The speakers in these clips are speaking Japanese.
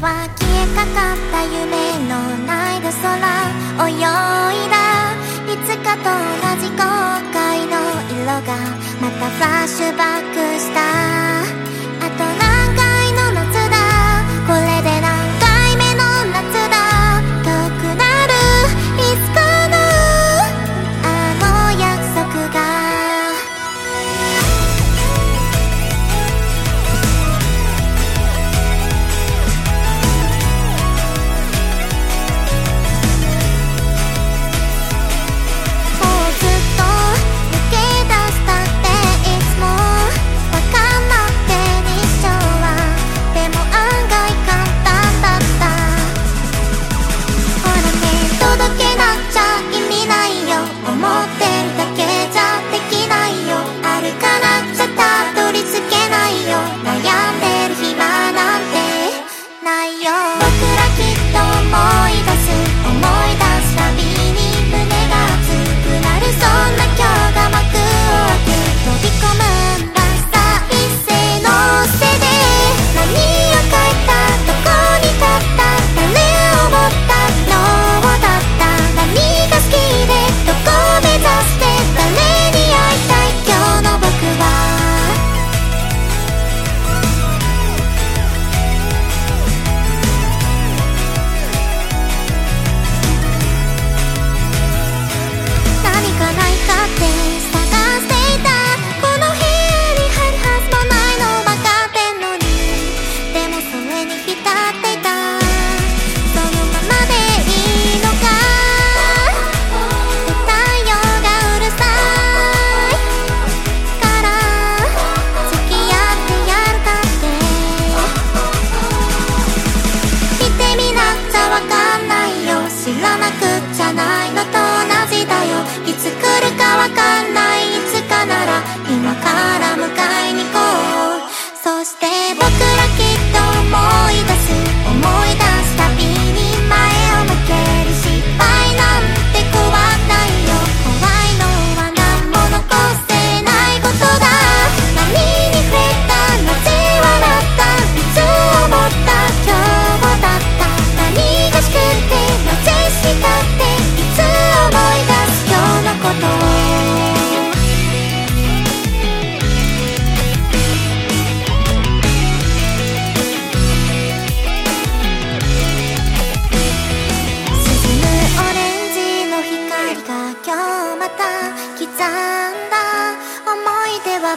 は消えかかった夢のないだ空。泳いだ。いつかと同じ後悔の色が。またフラッシュバック。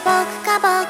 Cá 嘎嘣